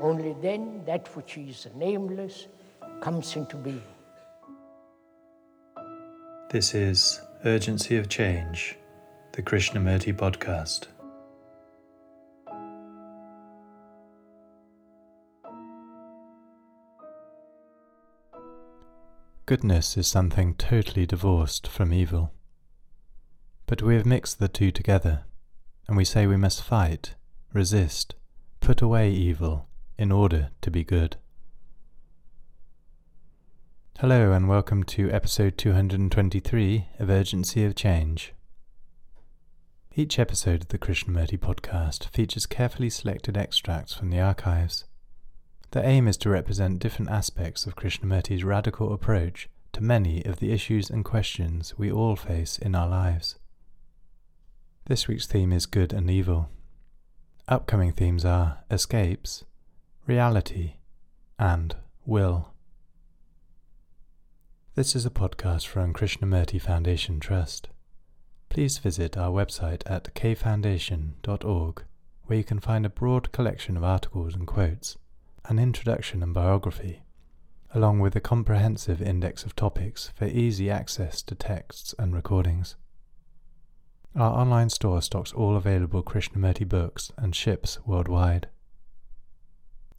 Only then that which is nameless comes into being. This is Urgency of Change, the Krishnamurti podcast. Goodness is something totally divorced from evil. But we have mixed the two together, and we say we must fight, resist, put away evil in order to be good. Hello, and welcome to episode 223 of Urgency of Change. Each episode of the Krishnamurti podcast features carefully selected extracts from the archives the aim is to represent different aspects of Krishnamurti's radical approach to many of the issues and questions we all face in our lives. This week's theme is good and evil. Upcoming themes are escapes, reality, and will. This is a podcast from Krishnamurti Foundation Trust. Please visit our website at kfoundation.org, where you can find a broad collection of articles and quotes an introduction and biography, along with a comprehensive index of topics for easy access to texts and recordings. Our online store stocks all available Krishnamurti books and ships worldwide.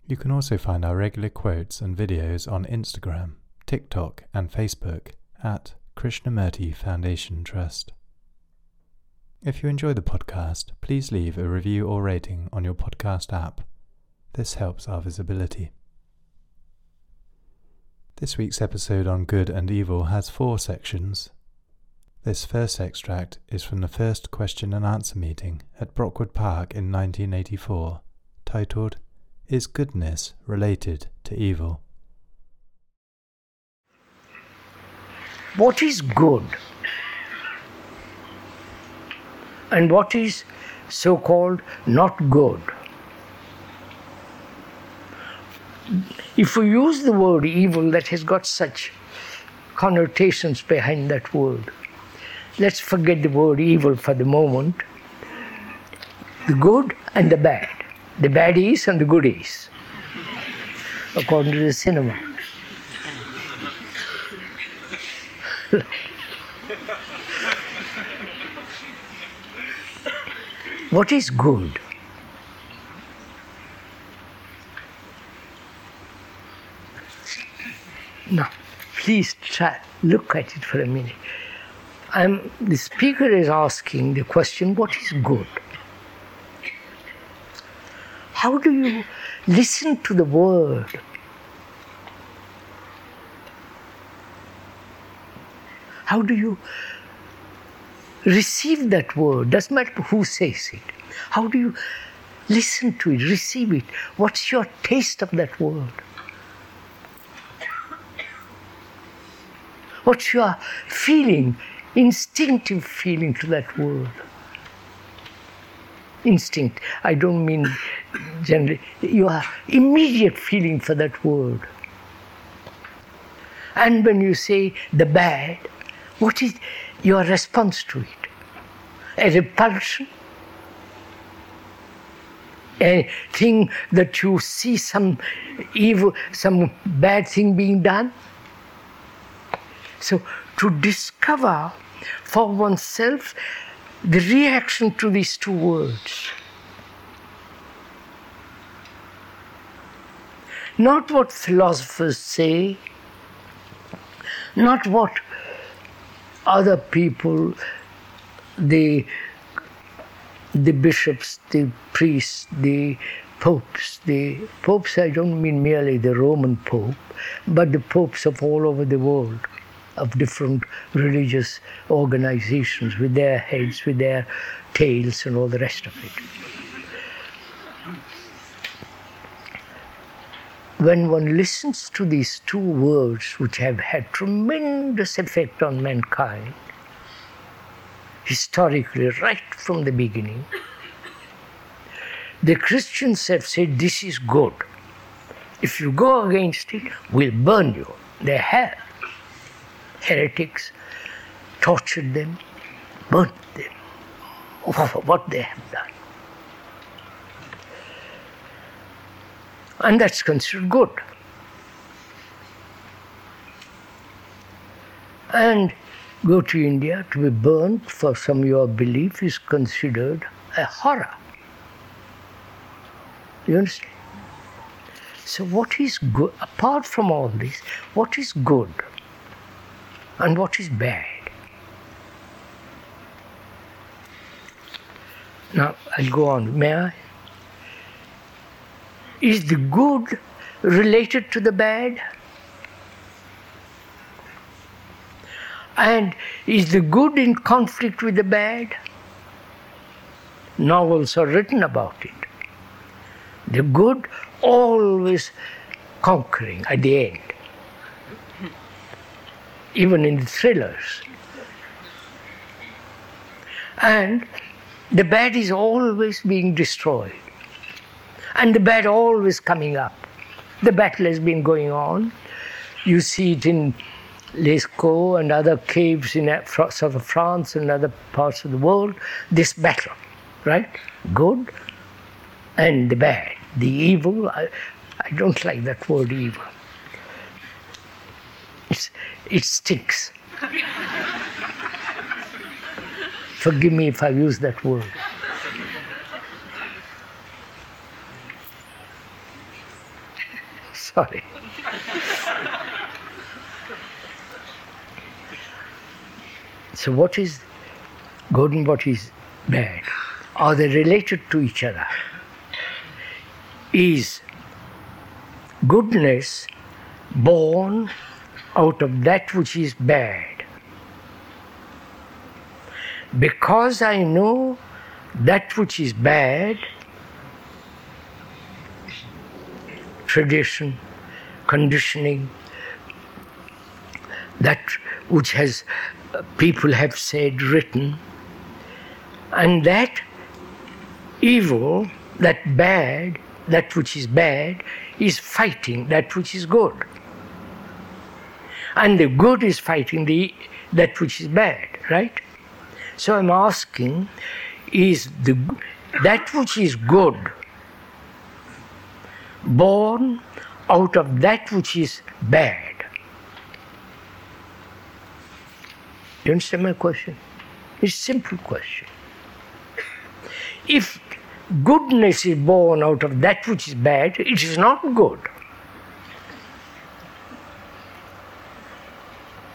You can also find our regular quotes and videos on Instagram, TikTok, and Facebook at Krishnamurti Foundation Trust. If you enjoy the podcast, please leave a review or rating on your podcast app this helps our visibility. This week's episode on good and evil has four sections. This first extract is from the first question and answer meeting at Brockwood Park in 1984, titled, Is Goodness Related to Evil? What is good? And what is so called not good? if we use the word evil that has got such connotations behind that word, let's forget the word evil for the moment. The good and the bad, the baddies and the goodies, according to the cinema. what is good? Now, please try, look at it for a minute. I'm, the speaker is asking the question what is good? How do you listen to the word? How do you receive that word? Doesn't matter who says it. How do you listen to it, receive it? What's your taste of that word? What's your feeling, instinctive feeling to that word? Instinct, I don't mean generally, your immediate feeling for that word. And when you say the bad, what is your response to it? A repulsion? A thing that you see some evil, some bad thing being done? So, to discover for oneself the reaction to these two words. Not what philosophers say, not what other people, the, the bishops, the priests, the popes, the popes, I don't mean merely the Roman Pope, but the popes of all over the world of different religious organizations with their heads, with their tails, and all the rest of it. When one listens to these two words which have had tremendous effect on mankind, historically, right from the beginning, the Christians have said this is good. If you go against it, we'll burn you. They have. Heretics tortured them, burnt them for what they have done. And that's considered good. And go to India to be burnt for some of your belief is considered a horror. You understand? So, what is good, apart from all this, what is good and what is bad? Now, I'll go on. May I? Is the good related to the bad? And is the good in conflict with the bad? Novels are written about it. The good always conquering at the end, even in the thrillers. And the bad is always being destroyed, and the bad always coming up. The battle has been going on. You see it in Lascaux and other caves in south of France and other parts of the world. This battle, right? Good and the bad, the evil. I, I don't like that word evil. It's, it stinks. Forgive me if I use that word. Sorry. so, what is good and what is bad? Are they related to each other? is goodness born out of that which is bad. Because I know that which is bad, tradition, conditioning, that which has uh, people have said, written, and that evil, that bad, that which is bad is fighting that which is good. And the good is fighting the, that which is bad, right? So I'm asking is the, that which is good born out of that which is bad? You understand my question? It's a simple question. If goodness is born out of that which is bad, it is not good.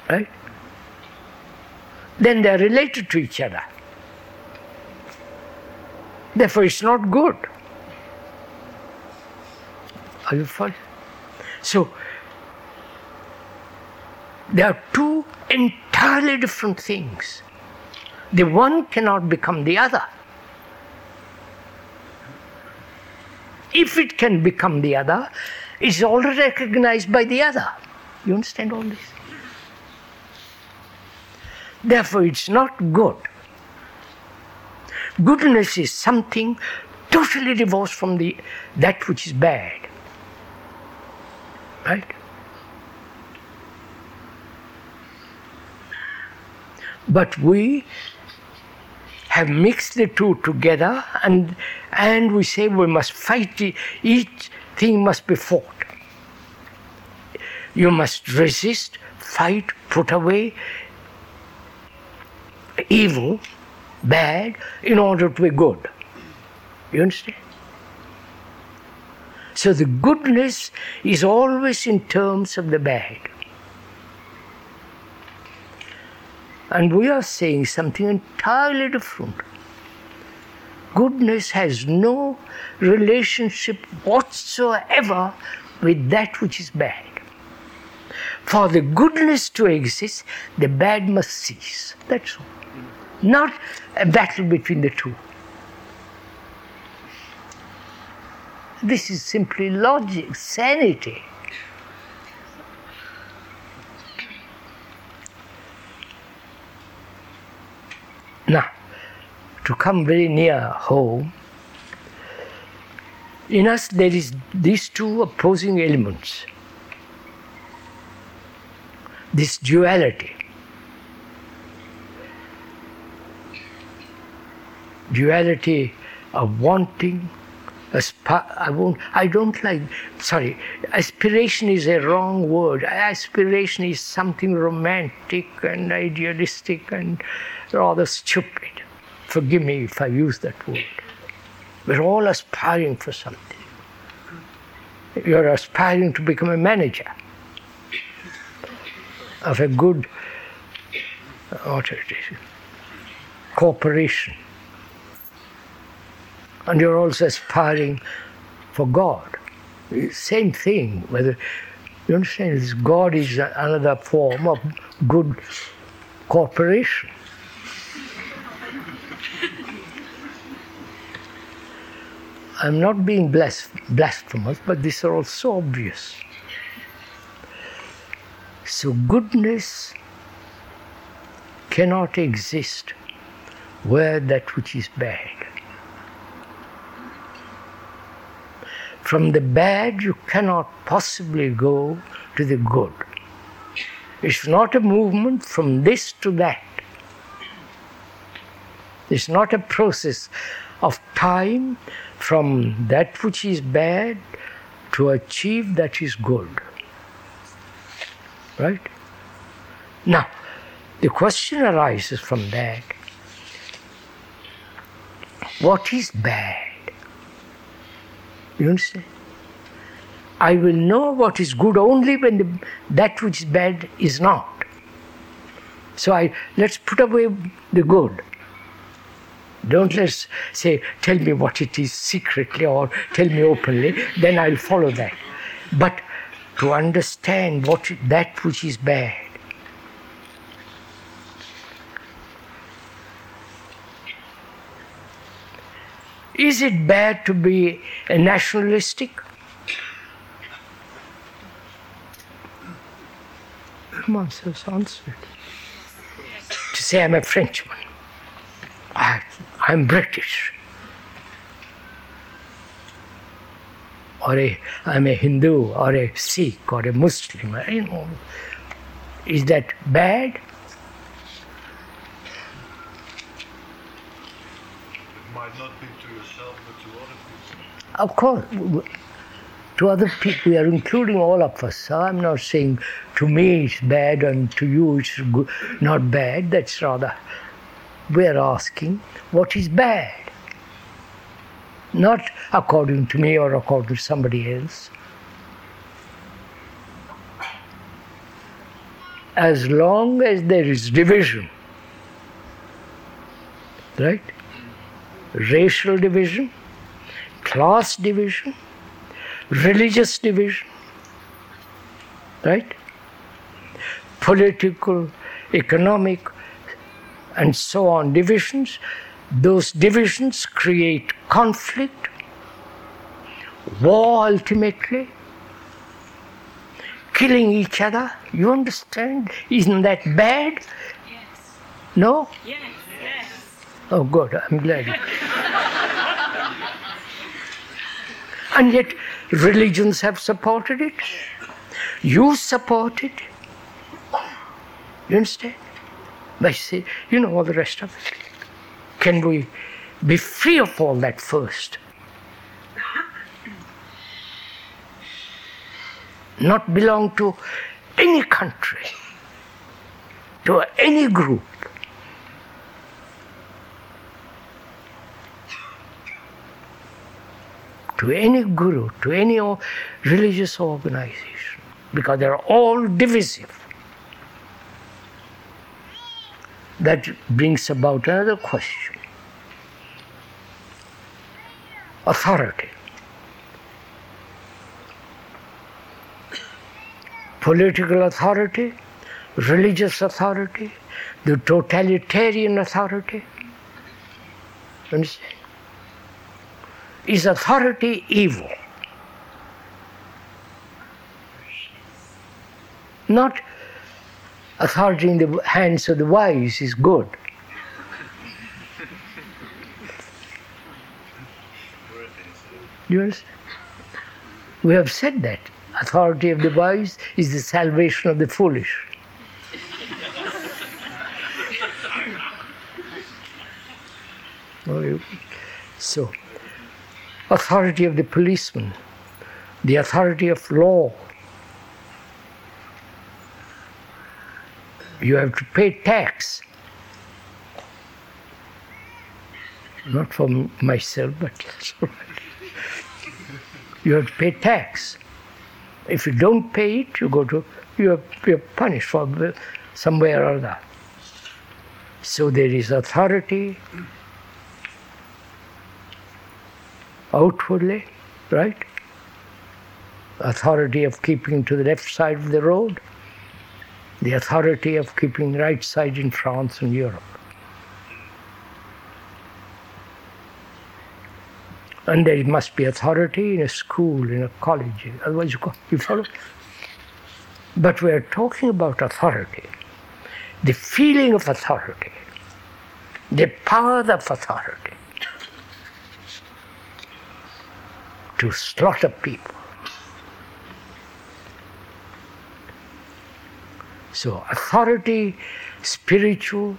Right? Then they are related to each other. Therefore, it's not good. Are you following? So, there are two entirely different things. The one cannot become the other. if it can become the other, it's already recognized by the other. You understand all this? Therefore, it's not good. Goodness is something totally divorced from the, that which is bad. Right? But we have mixed the two together and, and we say we must fight, each thing must be fought. You must resist, fight, put away evil, bad, in order to be good. You understand? So the goodness is always in terms of the bad. And we are saying something entirely different. Goodness has no relationship whatsoever with that which is bad. For the goodness to exist, the bad must cease. That's all. Not a battle between the two. This is simply logic, sanity. Now, to come very near home, in us there is these two opposing elements. This duality. Duality of wanting, I won't. I don't like. Sorry, aspiration is a wrong word. Aspiration is something romantic and idealistic and rather stupid. Forgive me if I use that word. We're all aspiring for something. You're aspiring to become a manager of a good what it is, corporation and you're also aspiring for God. Same thing, whether you understand this God is another form of good cooperation. I'm not being blasphemous, but these are all so obvious. So goodness cannot exist where that which is bad. From the bad, you cannot possibly go to the good. It's not a movement from this to that. It's not a process of time from that which is bad to achieve that is good. Right? Now, the question arises from that what is bad? You understand? I will know what is good only when the, that which is bad is not. So I let's put away the good. Don't let's say, tell me what it is secretly or tell me openly, then I'll follow that. But to understand what that which is bad. Is it bad to be a nationalistic? Come on, so answer. To say I'm a Frenchman. I, I'm British. Or a, I'm a Hindu or a Sikh or a Muslim. You know, is that bad? Of course, to other people, we are including all of us. I'm not saying to me it's bad and to you it's good, not bad. That's rather, we're asking what is bad. Not according to me or according to somebody else. As long as there is division, right? Racial division, class division, religious division, right? Political, economic, and so on divisions. Those divisions create conflict, war ultimately, killing each other. You understand? Isn't that bad? Yes. No? Yes. Oh, good. I'm glad. And yet, religions have supported it. You support it. You understand? They say, you know all the rest of it. Can we be free of all that first? Not belong to any country, to any group. To any guru, to any religious organization, because they're all divisive. That brings about another question authority. Political authority, religious authority, the totalitarian authority. Understand? Is authority evil? Not authority in the hands of the wise is good. Yes, We have said that. Authority of the wise is the salvation of the foolish. Oh, so, authority of the policeman, the authority of law. You have to pay tax. Not for myself, but you have to pay tax. If you don't pay it, you go to you're, punished for somewhere or other. So there is authority outwardly, right? Authority of keeping to the left side of the road, the authority of keeping right side in France and Europe. And there must be authority in a school, in a college, otherwise you, you follow? But we are talking about authority, the feeling of authority, the power of authority to slaughter people. So, authority, spiritual,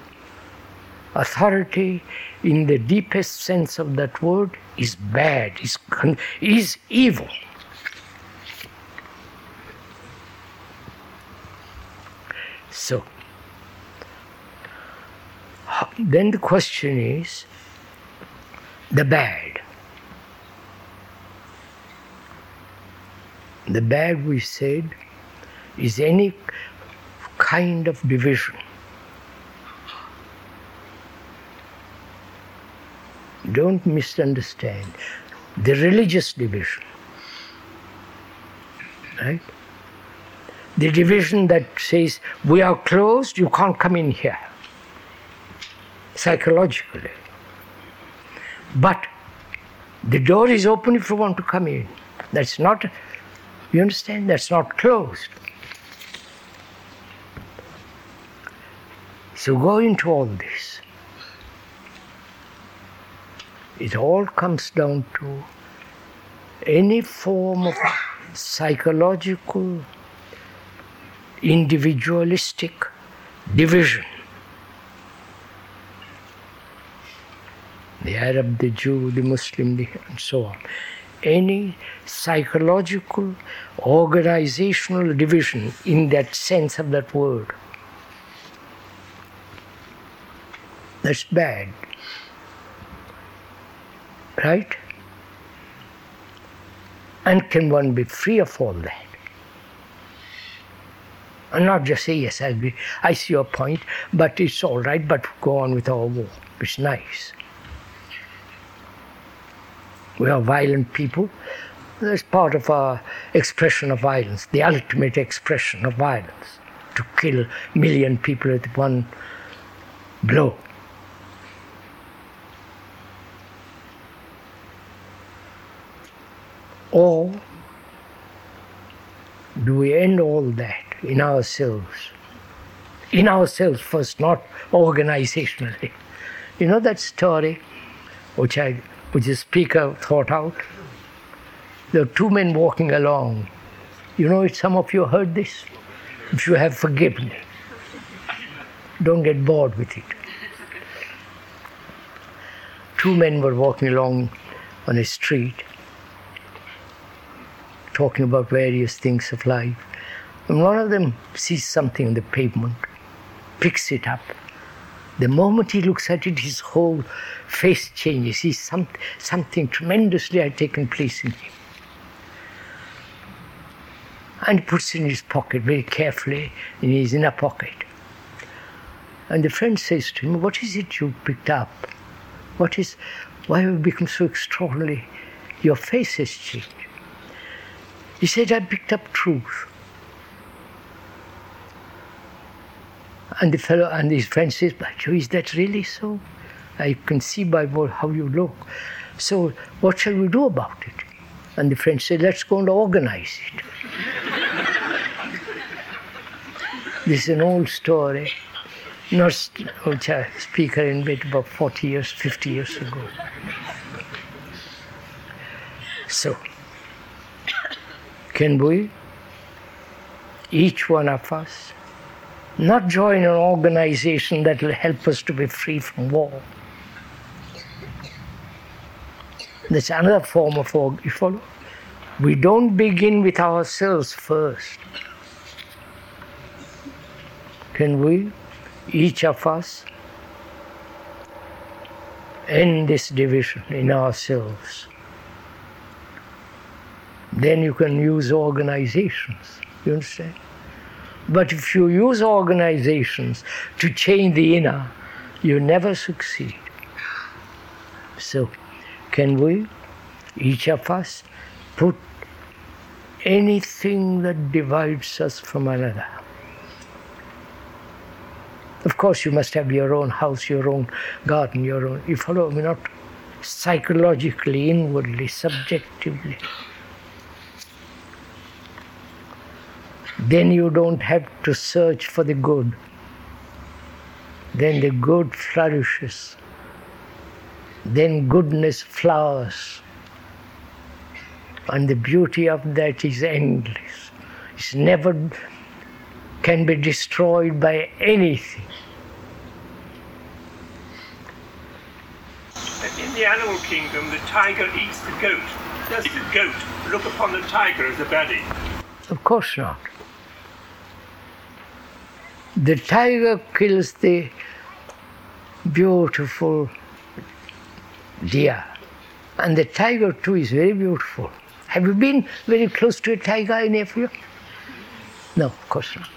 authority in the deepest sense of that word is bad, is, is evil. So, then the question is the bad. The bad, we said, is any kind of division. Don't misunderstand the religious division. Right? The division that says, we are closed, you can't come in here. Psychologically. But the door is open if you want to come in. That's not you understand? That's not closed. So go into all this. It all comes down to any form of psychological, individualistic division. The Arab, the Jew, the Muslim, the, and so on any psychological, organizational division in that sense of that word. That's bad. Right? And can one be free of all that? And not just say, yes, I'll be, I see your point, but it's all right, but go on with our war. It's nice. We are violent people. That's part of our expression of violence, the ultimate expression of violence, to kill a million people at one blow. Or do we end all that in ourselves? In ourselves first, not organizationally. You know that story which I which the speaker thought out. There are two men walking along. You know, some of you heard this. If you have, forgive me. Don't get bored with it. Two men were walking along on a street, talking about various things of life. And one of them sees something on the pavement, picks it up, the moment he looks at it, his whole face changes. He's some, something tremendously had taken place in him. And he puts it in his pocket very carefully, in his inner pocket. And the friend says to him, What is it you picked up? What is, why have you become so extraordinary? Your face has changed. He said, I picked up truth. And the fellow and his friend says, But is that really so? I can see by how you look. So what shall we do about it? And the friend said, Let's go and organize it. This is an old story, not which uh, I speak in bit about 40 years, 50 years ago. So, can we, each one of us, not join an organization that will help us to be free from war? That's another form of org. You follow? We don't begin with ourselves first. Can we, each of us, end this division in ourselves? Then you can use organizations. You understand? But if you use organizations to change the inner, you never succeed. So, can we, each of us, put anything that divides us from another? Of course, you must have your own house, your own garden, your own. You follow me, not psychologically, inwardly, subjectively. Then you don't have to search for the good. Then the good flourishes. Then goodness flowers. And the beauty of that is endless. It's never can be destroyed by anything. In the animal kingdom, the tiger eats the goat. Does the goat look upon the tiger as a baddie? Of course not. The tiger kills the beautiful deer. And the tiger too is very beautiful. Have you been very close to a tiger, in Africa? No, of course not.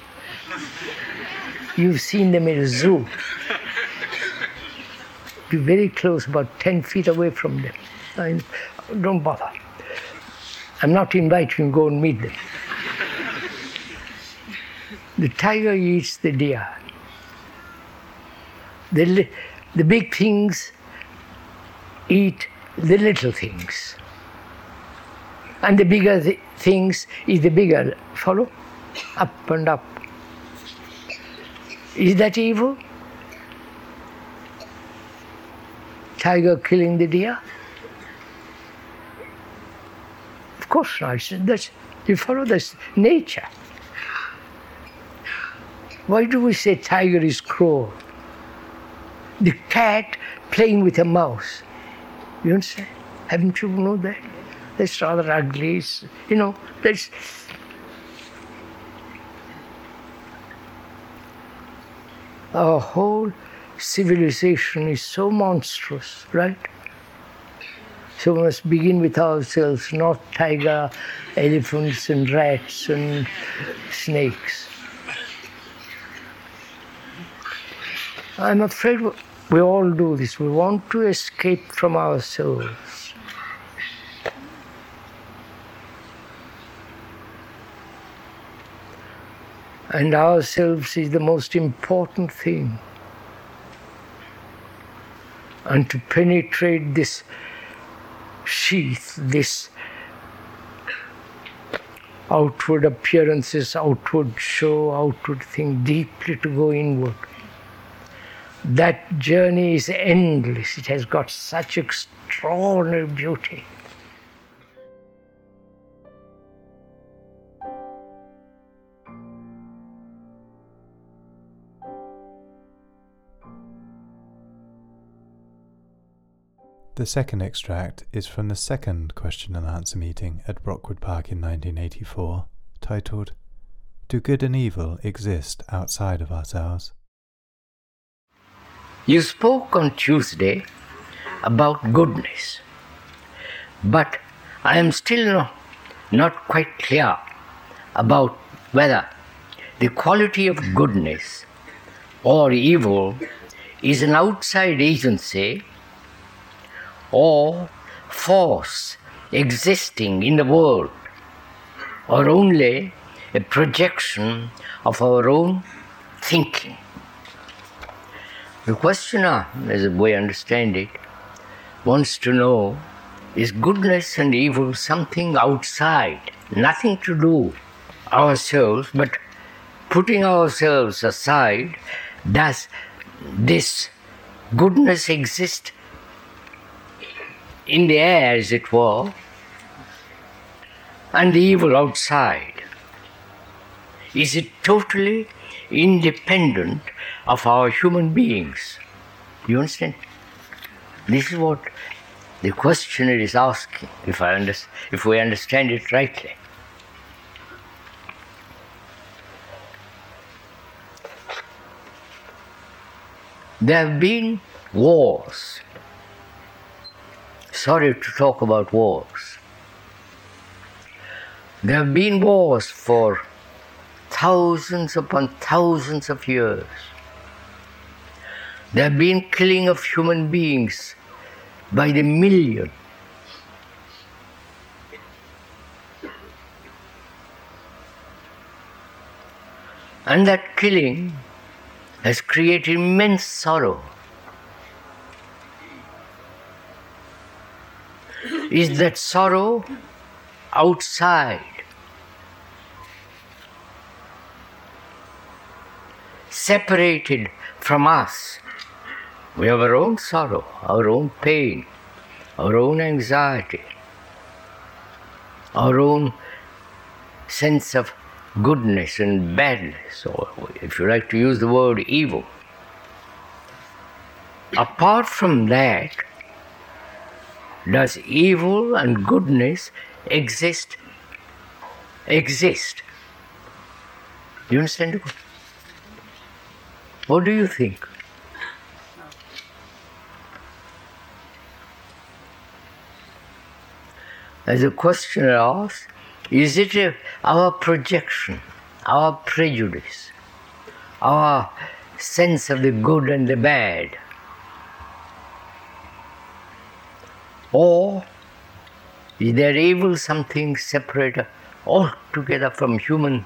You've seen them in a zoo. Be very close, about 10 feet away from them. I, don't bother. I'm not inviting you to go and meet them. The tiger eats the deer. The, the big things eat the little things. And the bigger th- things is the bigger. Follow? Up and up. Is that evil? Tiger killing the deer? Of course not. That's, you follow this nature. Why do we say tiger is cruel? The cat playing with a mouse. You understand? Haven't you known that? That's rather ugly. It's, you know, that's. Our whole civilization is so monstrous, right? So we must begin with ourselves, not tiger, elephants, and rats and snakes. I'm afraid we- all do this. We want to escape from ourselves. And ourselves is the most important thing. And to penetrate this sheath, this outward appearances, outward show, outward thing, deeply to go inward that journey is endless. It has got such extraordinary beauty. The second extract is from the second question and answer meeting at Brockwood Park in 1984, titled Do Good and Evil Exist Outside of Ourselves? You spoke on Tuesday about goodness, but I am still no, not quite clear about whether the quality of goodness or evil is an outside agency or force existing in the world or only a projection of our own thinking. The questioner, as we understand it, wants to know is goodness and evil something outside, nothing to do ourselves, but putting ourselves aside, does this goodness exist in the air, as it were, and the evil outside? Is it totally independent of our human beings? You understand? This is what the questioner is asking, if, I under, if we understand it rightly. There have been wars. Sorry to talk about wars. There have been wars for thousands upon thousands of years. There have been killing of human beings by the million. And that killing has created immense sorrow. Is that sorrow outside? Separated from us. We have our own sorrow, our own pain, our own anxiety, our own sense of goodness and badness, or if you like to use the word evil. Apart from that, does evil and goodness exist? Exist. Do you understand? What do you think? As the questioner asks, is it a, our projection, our prejudice, our sense of the good and the bad? Or is there evil something separate altogether from human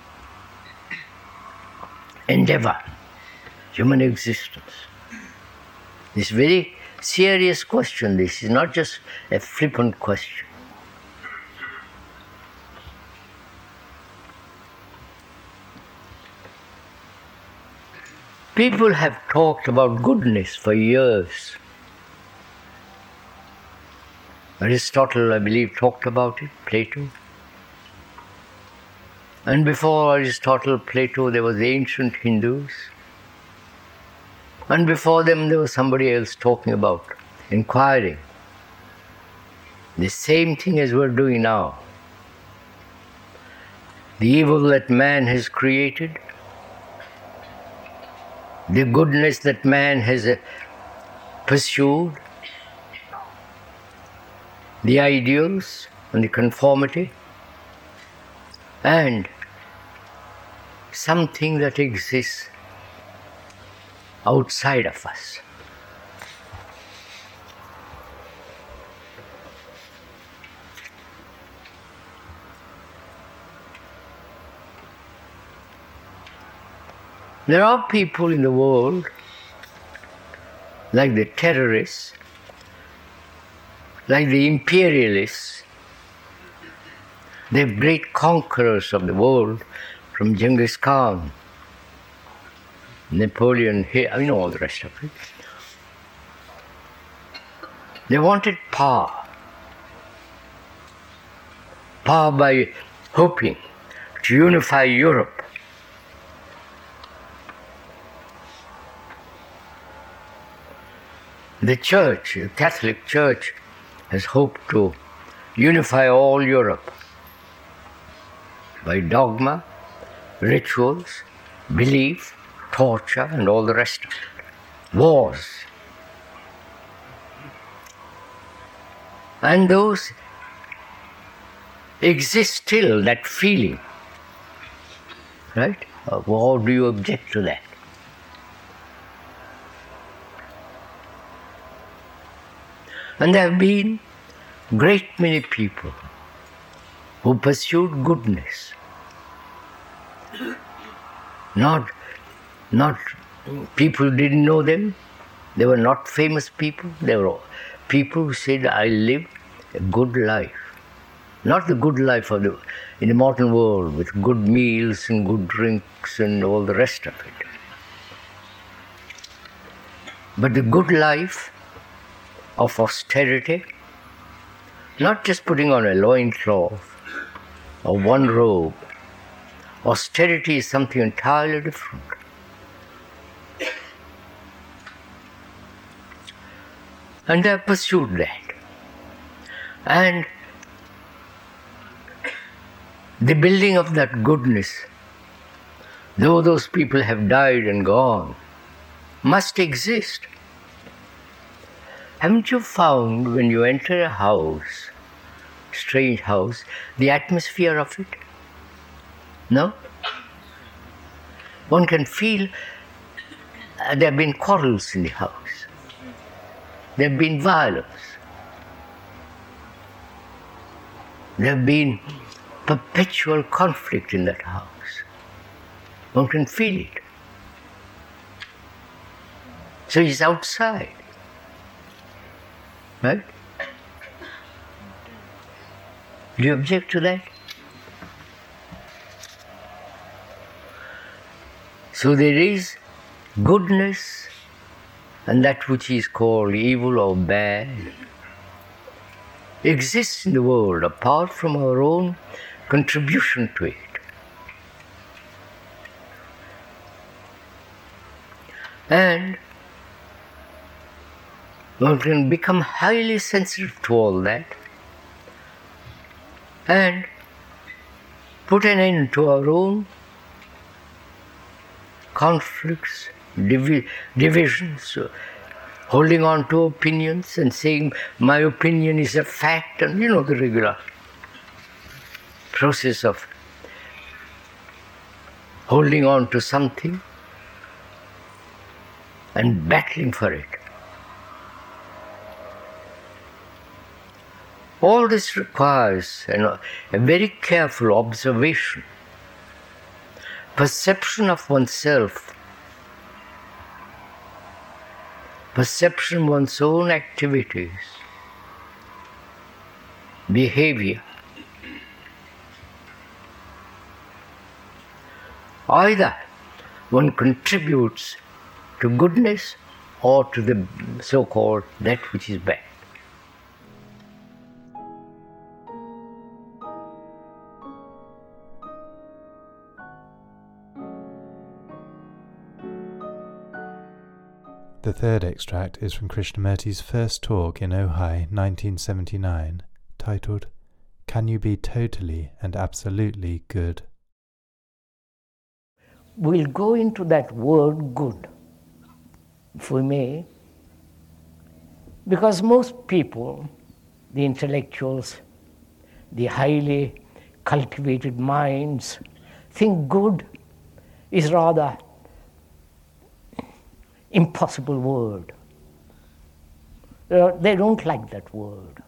endeavor, human existence? This very serious question. This is not just a flippant question. People have talked about goodness for years. Aristotle, I believe, talked about it, Plato. And before Aristotle, Plato, there was the ancient Hindus. And before them, there was somebody else talking about, inquiring. The same thing as we're doing now. The evil that man has created the goodness that man has uh, pursued, the ideals and the conformity, and something that exists outside of us. There are people in the world, like the terrorists, like the imperialists, the great conquerors of the world, from Genghis Khan, Napoleon, you know all the rest of it. They wanted power. Power by hoping to unify Europe The Church, the Catholic Church, has hoped to unify all Europe by dogma, rituals, belief, torture, and all the rest of it. Wars. And those exist still, that feeling. Right? Uh, How do you object to that? And there have been great many people who pursued goodness. Not, not people didn't know them. They were not famous people. They were people who said, I live a good life. Not the good life of the in the modern world with good meals and good drinks and all the rest of it. But the good life of austerity, not just putting on a loincloth or one robe. Austerity is something entirely different. And have pursued that. And the building of that goodness, though those people have died and gone, must exist. Haven't you found when you enter a house, strange house, the atmosphere of it? No? One can feel uh, there have been quarrels in the house. There have been violence. There have been perpetual conflict in that house. One can feel it. So he's outside. Right? Do you object to that? So there is goodness and that which is called evil or bad exists in the world apart from our own contribution to it. And one can become highly sensitive to all that and put an end to our own conflicts, divi- divisions, holding on to opinions and saying my opinion is a fact, and you know the regular process of holding on to something and battling for it. All this requires you know, a very careful observation, perception of oneself, perception one's own activities, behavior. Either one contributes to goodness or to the so called that which is bad. Third extract is from Krishnamurti's first talk in Ojai 1979, titled Can You Be Totally and Absolutely Good? We'll go into that word good, if we may, because most people, the intellectuals, the highly cultivated minds, think good is rather impossible word. Uh, they don't like that word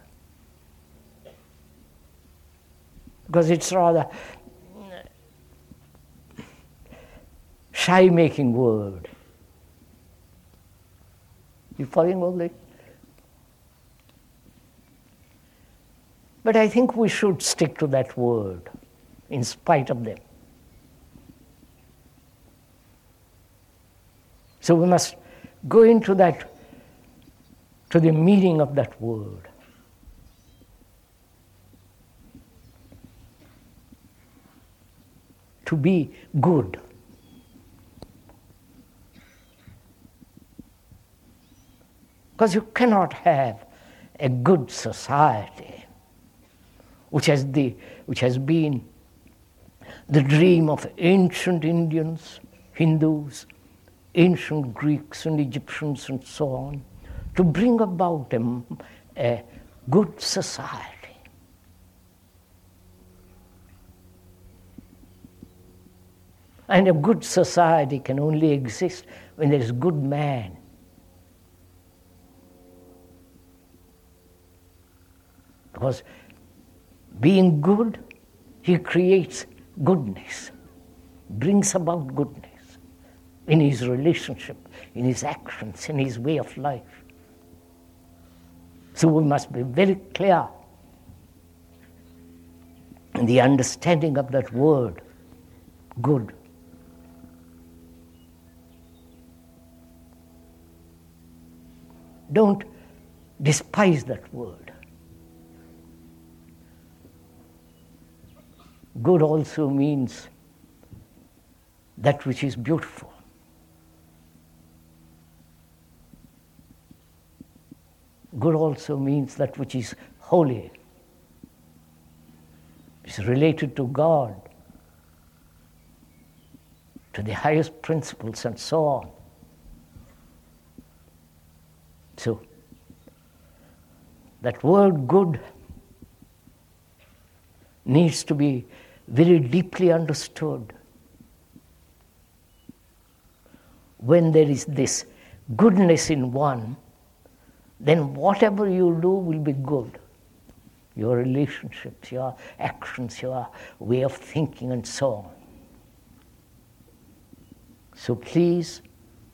because it's rather shy making word. You following all this? But I think we should stick to that word in spite of them. So we must go into that, to the meaning of that word. To be good. Because you cannot have a good society which has, the, which has been the dream of ancient Indians, Hindus, ancient Greeks and Egyptians and so on, to bring about a, a good society. And a good society can only exist when there is good man. Because being good, he creates goodness, brings about goodness in his relationship, in his actions, in his way of life. So we must be very clear and the understanding of that word, good. Don't despise that word. Good also means that which is beautiful. Good also means that which is holy. It's related to God, to the highest principles, and so on. So, that word good needs to be very deeply understood. When there is this goodness in one, then whatever you do will be good. Your relationships, your actions, your way of thinking, and so on. So please,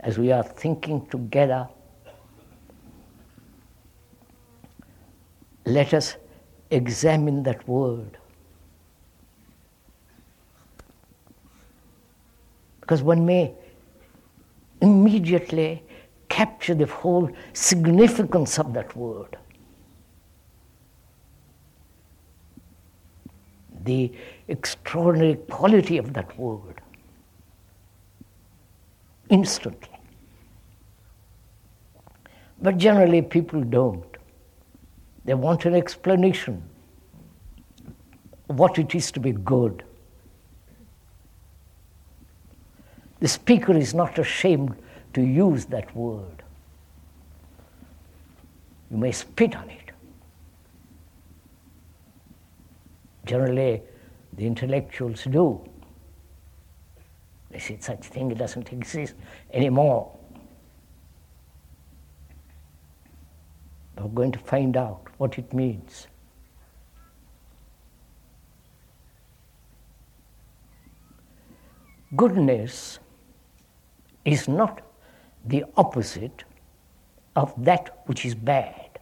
as we are thinking together, let us examine that word. Because one may immediately capture the whole significance of that word. The extraordinary quality of that word instantly. But generally, people don't. They want an explanation what it is to be good. The speaker is not ashamed to use that word. You may spit on it. Generally, the intellectuals do. They say such thing doesn't exist anymore. We're going to find out what it means. Goodness is not the opposite of that which is bad.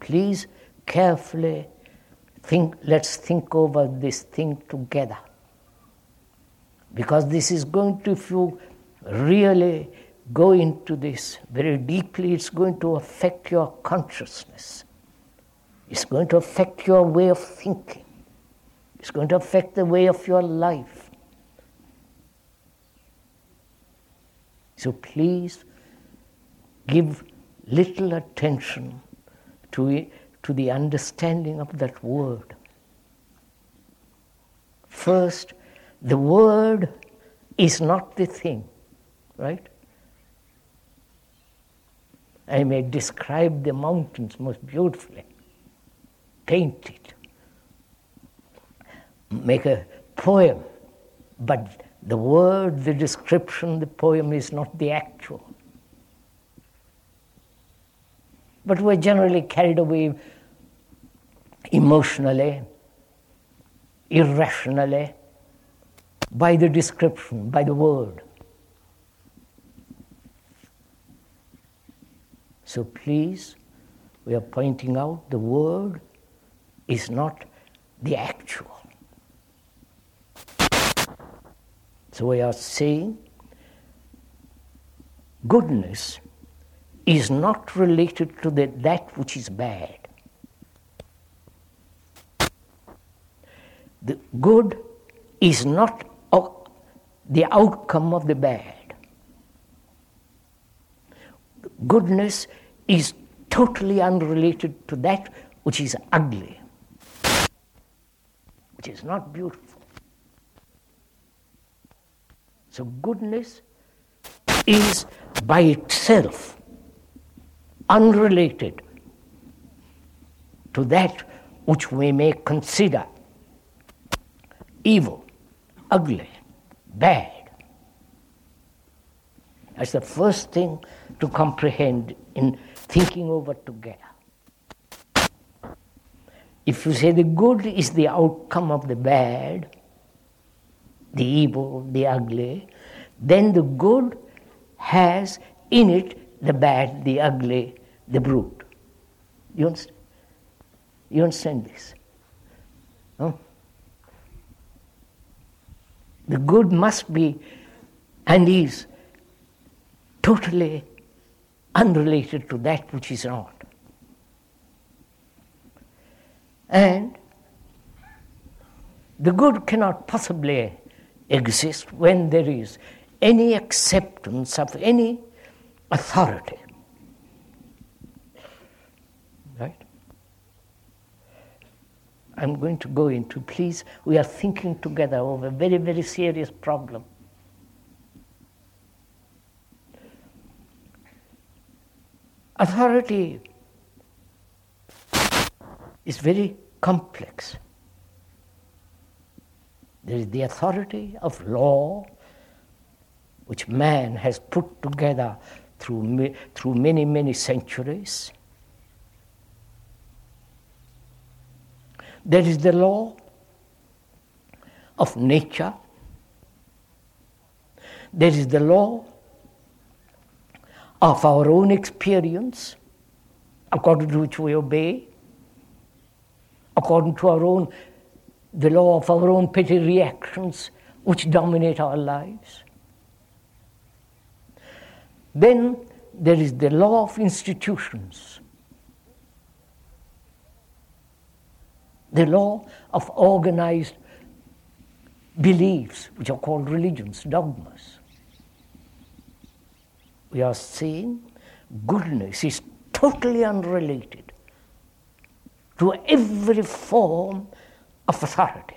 Please carefully think, let's think over this thing together. Because this is going to, if you really go into this very deeply, it's going to affect your consciousness. It's going to affect your way of thinking. It's going to affect the way of your life. So please give little attention to, it, to the understanding of that word. First, the word is not the thing, right? I may describe the mountains most beautifully, paint it, make a poem, but the word, the description, the poem is not the actual. But we're generally carried away emotionally, irrationally, by the description, by the word. So please, we are pointing out the word is not the actual. So we are saying goodness is not related to the, that which is bad. The good is not the outcome of the bad. Goodness is totally unrelated to that which is ugly, which is not beautiful. So, goodness is by itself unrelated to that which we may consider evil, ugly, bad. That's the first thing to comprehend in thinking over together. If you say the good is the outcome of the bad, the evil, the ugly, then the good has in it the bad, the ugly, the brute. You understand? You understand this? No? The good must be and is totally unrelated to that which is not. And the good cannot possibly exist when there is any acceptance of any authority. Right? I'm going to go into, please, we are thinking together of a very, very serious problem. Authority is very complex. There is the authority of law, which man has put together through, through many, many centuries. There is the law of nature. There is the law of our own experience, according to which we obey, according to our own, the law of our own petty reactions which dominate our lives. Then there is the law of institutions, the law of organized beliefs, which are called religions, dogmas. We are saying goodness is totally unrelated to every form of authority.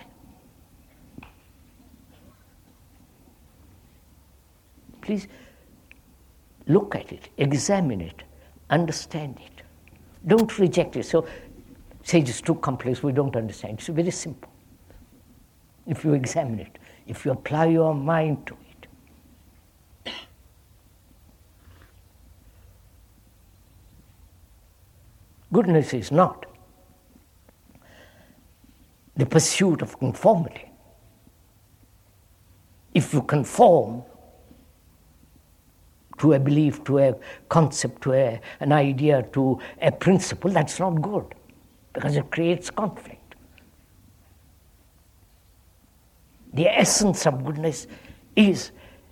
Please look at it, examine it, understand it. Don't reject it. So, say it's too complex, we don't understand. It's very simple. If you examine it, if you apply your mind to it. Goodness is not the pursuit of conformity. If you conform to a belief, to a concept, to a, an idea, to a principle, that's not good because it creates conflict. The essence of goodness is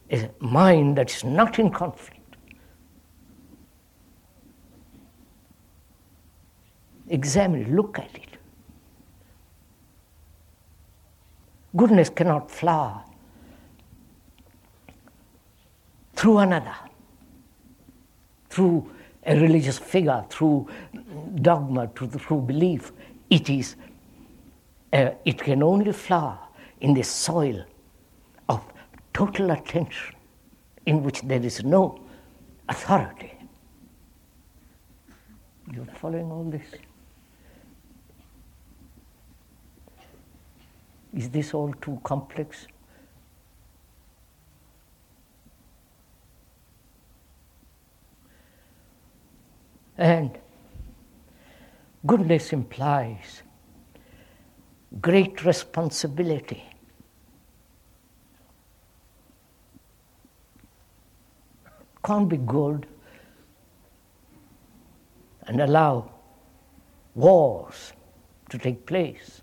a mind that is not in conflict. Examine look at it. Goodness cannot flower through another through a religious figure, through dogma, through, through belief. It is, uh, it can only flower in the soil of total attention, in which there is no authority. You're following all this? Is this all too complex? And goodness implies great responsibility. Can't be good and allow wars to take place.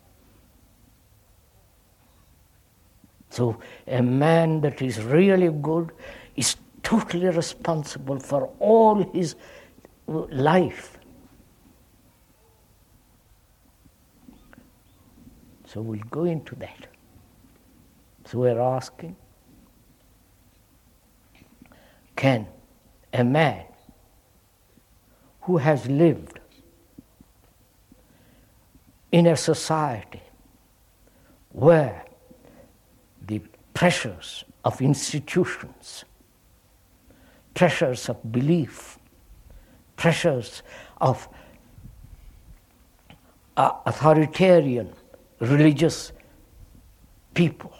So, a man that is really good is totally responsible for all his life. So we'll go into that. So we're asking can a man who has lived in a society where pressures of institutions, pressures of belief, pressures of uh, authoritarian religious people.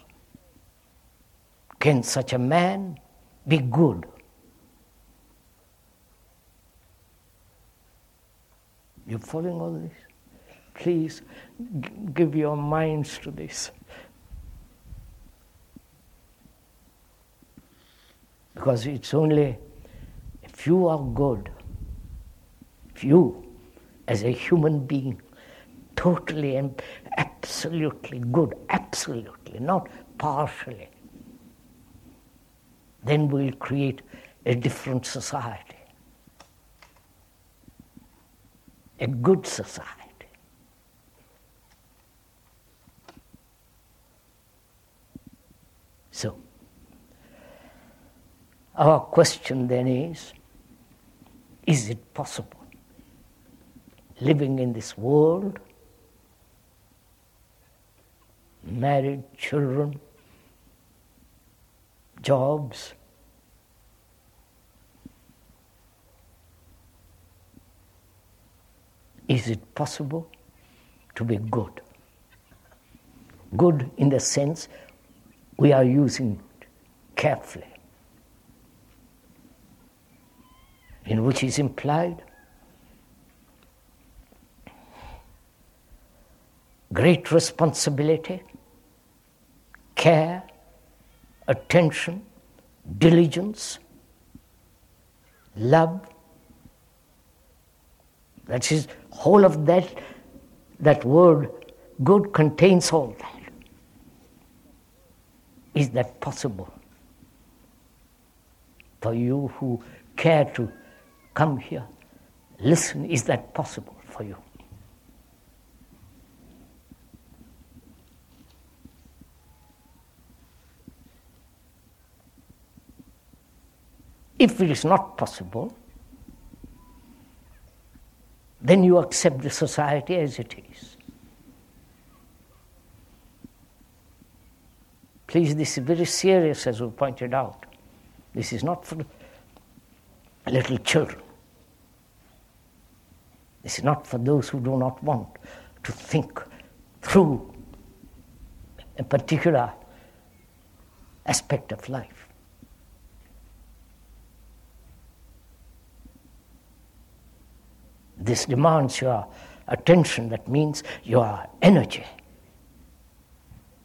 Can such a man be good? You following all this? Please give your minds to this. Because it's only if you are good if you, as a human being, totally and absolutely good, absolutely, not partially, then we'll create a different society, a good society. So, our question then is is it possible living in this world, married, children, jobs, is it possible to be good? Good in the sense we are using carefully, in which is implied great responsibility, care, attention, diligence, love. That is, whole of that, that word good contains all that. Is that possible? For you who care to come here, listen, is that possible for you? If it is not possible, then you accept the society as it is. Please, this is very serious, as we pointed out. This is not for little children. This is not for those who do not want to think through a particular aspect of life. This demands your attention, that means your energy.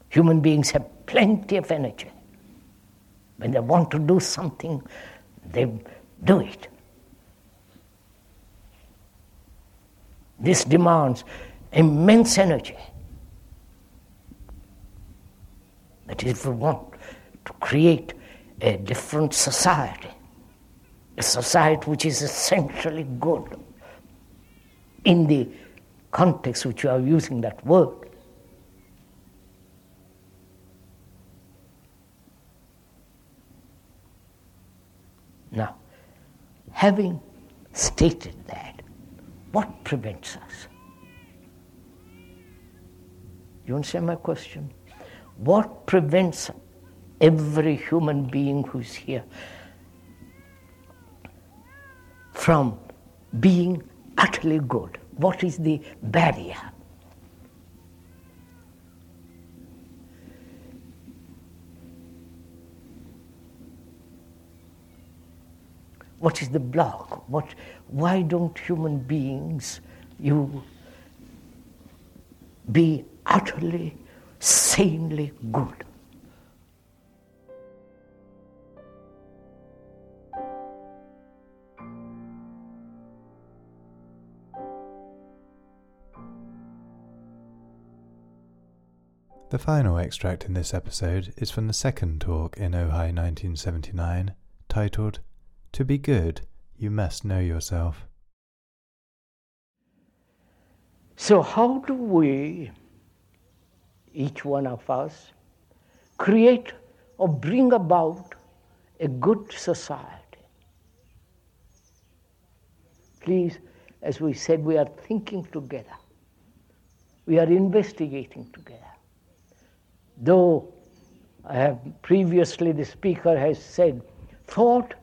Human beings have plenty of energy. When they want to do something, they do it. This demands immense energy. That is, if we want to create a different society, a society which is essentially good in the context which you are using that word. Now, having stated that, what prevents us? You understand my question? What prevents every human being who's here from being utterly good? What is the barrier? What is the block? What, why don't human beings you be utterly, sanely good? The final extract in this episode is from the second talk in Ojai 1979, titled To Be Good, You Must Know Yourself. So, how do we, each one of us, create or bring about a good society? Please, as we said, we are thinking together, we are investigating together. Though I have previously, the speaker has said, thought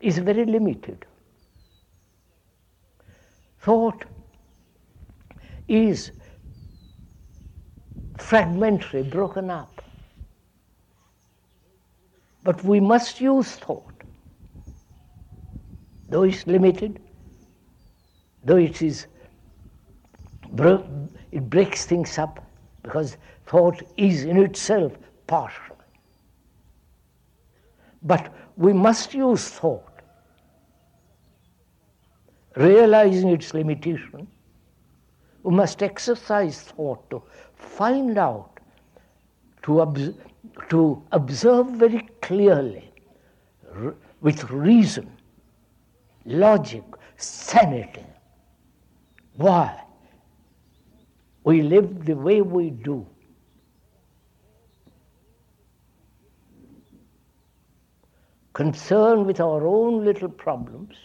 is very limited. Thought is fragmentary, broken up. But we must use thought. Though it's limited, though it is it breaks things up because thought is in itself partial. But we must use thought, realizing its limitation. We must exercise thought to find out, to, to observe very clearly, r- with reason, logic, sanity, why we live the way we do. Concerned with our own little problems,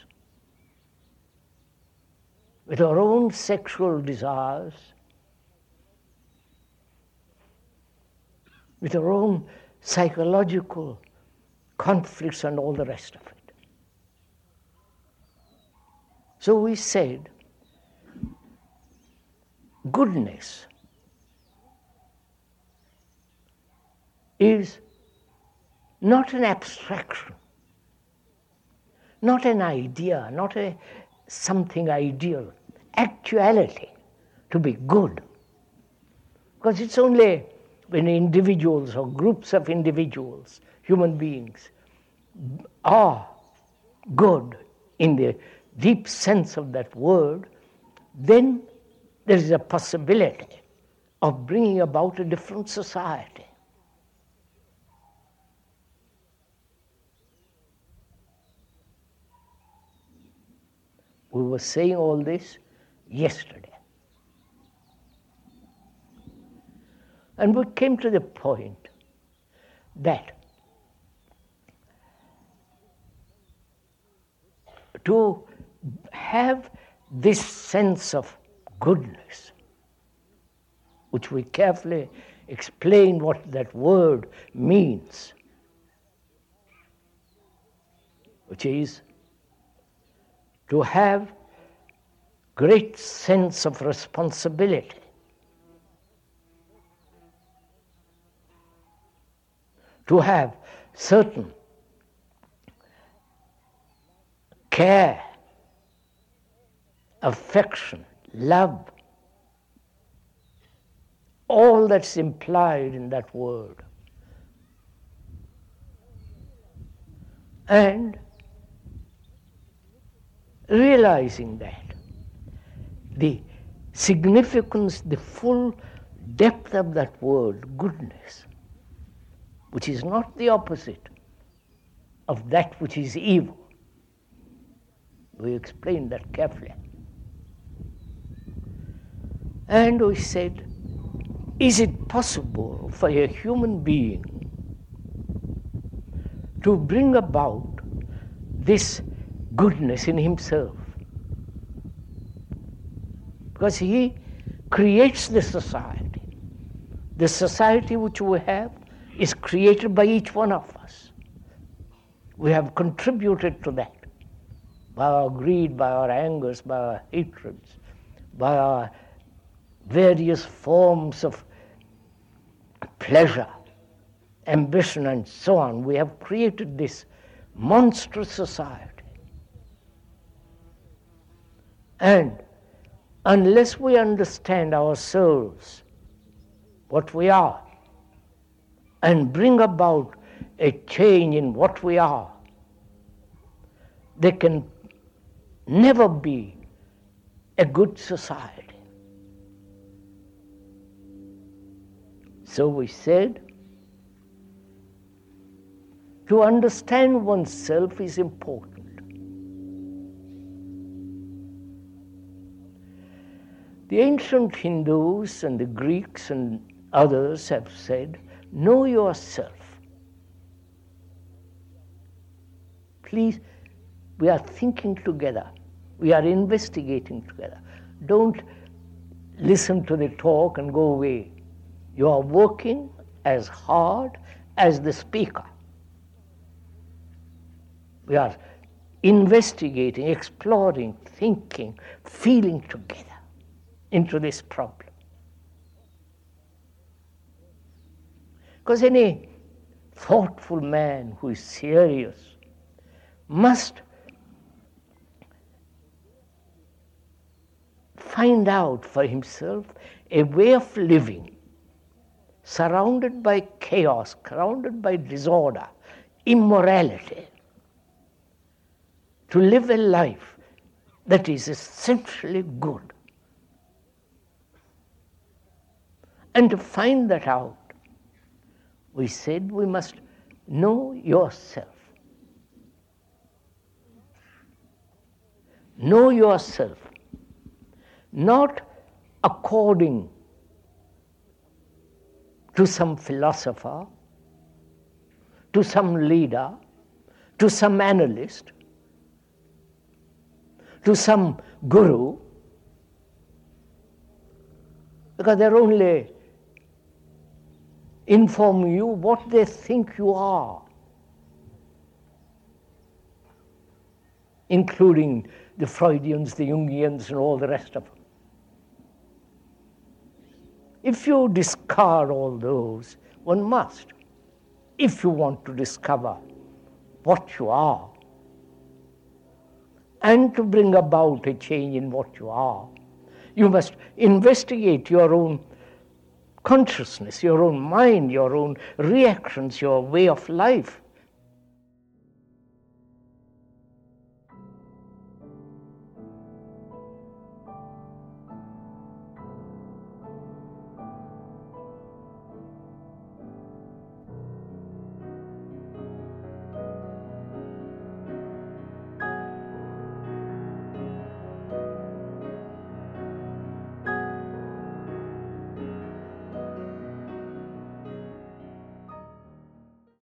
with our own sexual desires, with our own psychological conflicts and all the rest of it. So we said, goodness is not an abstraction, not an idea, not a something ideal, actuality to be good. Because it's only when individuals or groups of individuals, human beings, are good in the deep sense of that word, then there is a possibility of bringing about a different society. We were saying all this yesterday. And we came to the point that to have this sense of goodness, which we carefully explain what that word means, which is to have great sense of responsibility. To have certain care, affection, love, all that's implied in that word. And realizing that the significance, the full depth of that word, goodness, which is not the opposite of that which is evil. We explained that carefully. And we said, is it possible for a human being to bring about this goodness in himself? Because he creates the society. The society which we have is created by each one of us. We have contributed to that by our greed, by our angers, by our hatreds, by our various forms of pleasure, ambition, and so on. We have created this monstrous society. And unless we understand ourselves, what we are, and bring about a change in what we are, there can never be a good society. So we said, to understand oneself is important. The ancient Hindus and the Greeks and others have said, know yourself. Please, we are thinking together, we are investigating together. Don't listen to the talk and go away. You are working as hard as the speaker. We are investigating, exploring, thinking, feeling together into this problem. Because any thoughtful man who is serious must find out for himself a way of living surrounded by chaos, surrounded by disorder, immorality, to live a life that is essentially good. And to find that out, we said we must know yourself. Know yourself, not according to some philosopher, to some leader, to some analyst, to some guru, because they're only informing you what they think you are, including the Freudians, the Jungians, and all the rest of them. If you discard all those, one must, if you want to discover what you are and to bring about a change in what you are, you must investigate your own consciousness, your own mind, your own reactions, your way of life.